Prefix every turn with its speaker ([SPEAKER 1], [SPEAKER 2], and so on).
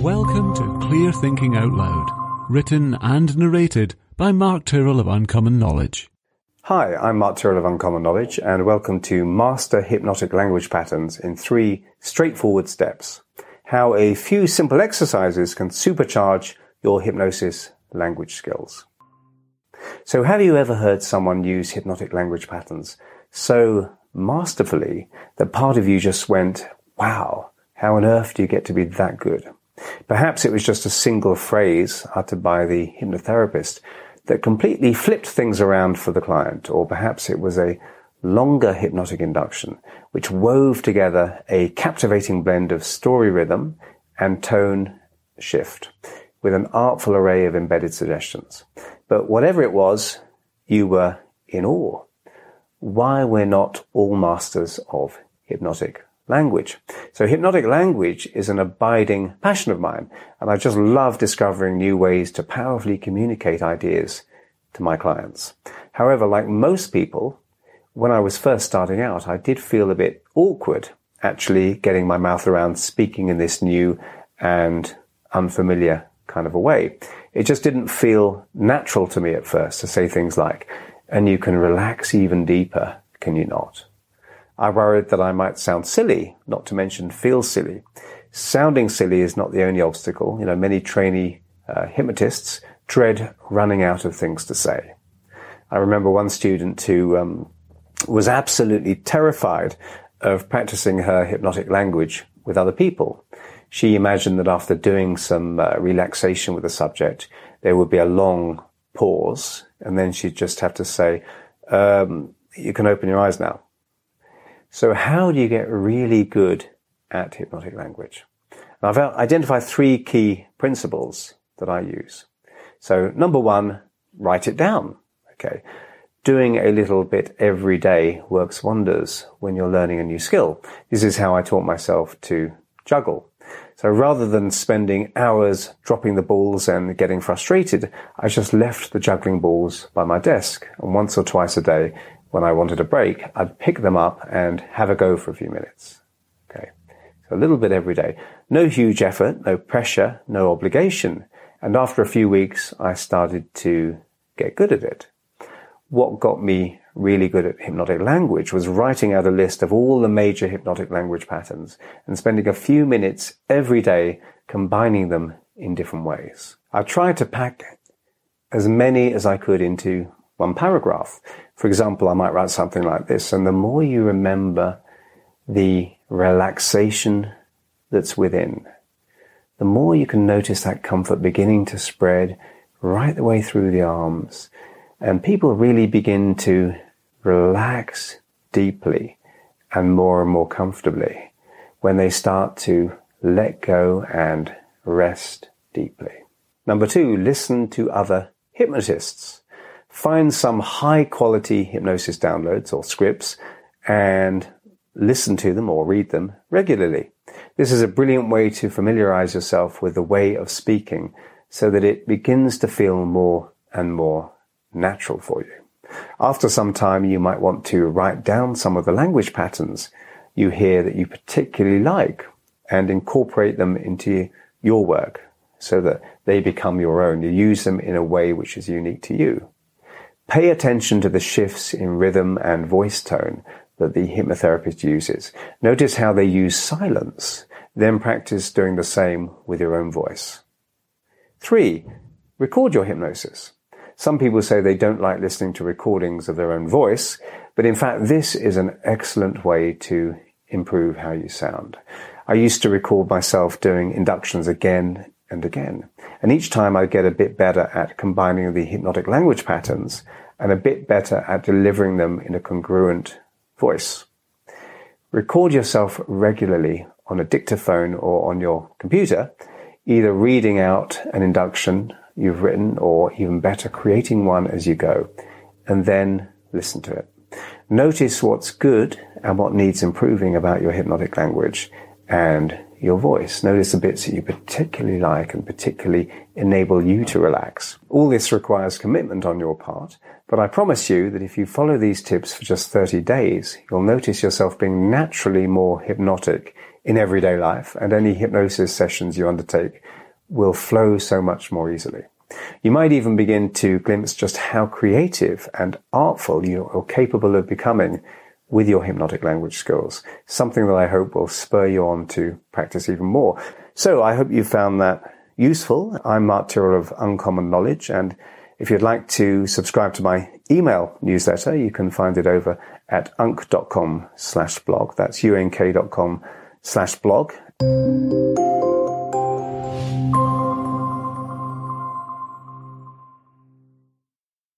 [SPEAKER 1] Welcome to Clear Thinking Out Loud, written and narrated by Mark Tyrrell of Uncommon Knowledge.
[SPEAKER 2] Hi, I'm Mark Tyrrell of Uncommon Knowledge, and welcome to Master Hypnotic Language Patterns in three straightforward steps. How a few simple exercises can supercharge your hypnosis language skills. So have you ever heard someone use hypnotic language patterns so masterfully that part of you just went, wow, how on earth do you get to be that good? Perhaps it was just a single phrase uttered by the hypnotherapist that completely flipped things around for the client, or perhaps it was a longer hypnotic induction which wove together a captivating blend of story rhythm and tone shift with an artful array of embedded suggestions. But whatever it was, you were in awe. Why we're not all masters of hypnotic language. So hypnotic language is an abiding passion of mine, and I just love discovering new ways to powerfully communicate ideas to my clients. However, like most people, when I was first starting out, I did feel a bit awkward actually getting my mouth around speaking in this new and unfamiliar kind of a way. It just didn't feel natural to me at first to say things like, and you can relax even deeper, can you not? I worried that I might sound silly, not to mention feel silly. Sounding silly is not the only obstacle. You know, many trainee uh, hypnotists dread running out of things to say. I remember one student who um, was absolutely terrified of practicing her hypnotic language with other people. She imagined that after doing some uh, relaxation with the subject, there would be a long pause, and then she'd just have to say, um, "You can open your eyes now." So how do you get really good at hypnotic language? And I've identified three key principles that I use. So number one, write it down. Okay. Doing a little bit every day works wonders when you're learning a new skill. This is how I taught myself to juggle. So rather than spending hours dropping the balls and getting frustrated, I just left the juggling balls by my desk. And once or twice a day, when I wanted a break, I'd pick them up and have a go for a few minutes. Okay. So a little bit every day. No huge effort, no pressure, no obligation. And after a few weeks, I started to get good at it. What got me really good at hypnotic language was writing out a list of all the major hypnotic language patterns and spending a few minutes every day combining them in different ways. I tried to pack as many as I could into one paragraph. For example, I might write something like this, and the more you remember the relaxation that's within, the more you can notice that comfort beginning to spread right the way through the arms. And people really begin to relax deeply and more and more comfortably when they start to let go and rest deeply. Number two, listen to other hypnotists find some high quality hypnosis downloads or scripts and listen to them or read them regularly. This is a brilliant way to familiarize yourself with the way of speaking so that it begins to feel more and more natural for you. After some time, you might want to write down some of the language patterns you hear that you particularly like and incorporate them into your work so that they become your own. You use them in a way which is unique to you. Pay attention to the shifts in rhythm and voice tone that the hypnotherapist uses. Notice how they use silence. Then practice doing the same with your own voice. Three, record your hypnosis. Some people say they don't like listening to recordings of their own voice, but in fact, this is an excellent way to improve how you sound. I used to record myself doing inductions again and again. And each time I get a bit better at combining the hypnotic language patterns and a bit better at delivering them in a congruent voice. Record yourself regularly on a dictaphone or on your computer, either reading out an induction you've written or even better, creating one as you go, and then listen to it. Notice what's good and what needs improving about your hypnotic language and your voice. Notice the bits that you particularly like and particularly enable you to relax. All this requires commitment on your part, but I promise you that if you follow these tips for just 30 days, you'll notice yourself being naturally more hypnotic in everyday life, and any hypnosis sessions you undertake will flow so much more easily. You might even begin to glimpse just how creative and artful you're capable of becoming with your hypnotic language skills, something that I hope will spur you on to practice even more. So I hope you found that useful. I'm Mark Tyrrell of Uncommon Knowledge, and if you'd like to subscribe to my email newsletter, you can find it over at unk.com slash blog. That's unk.com slash blog.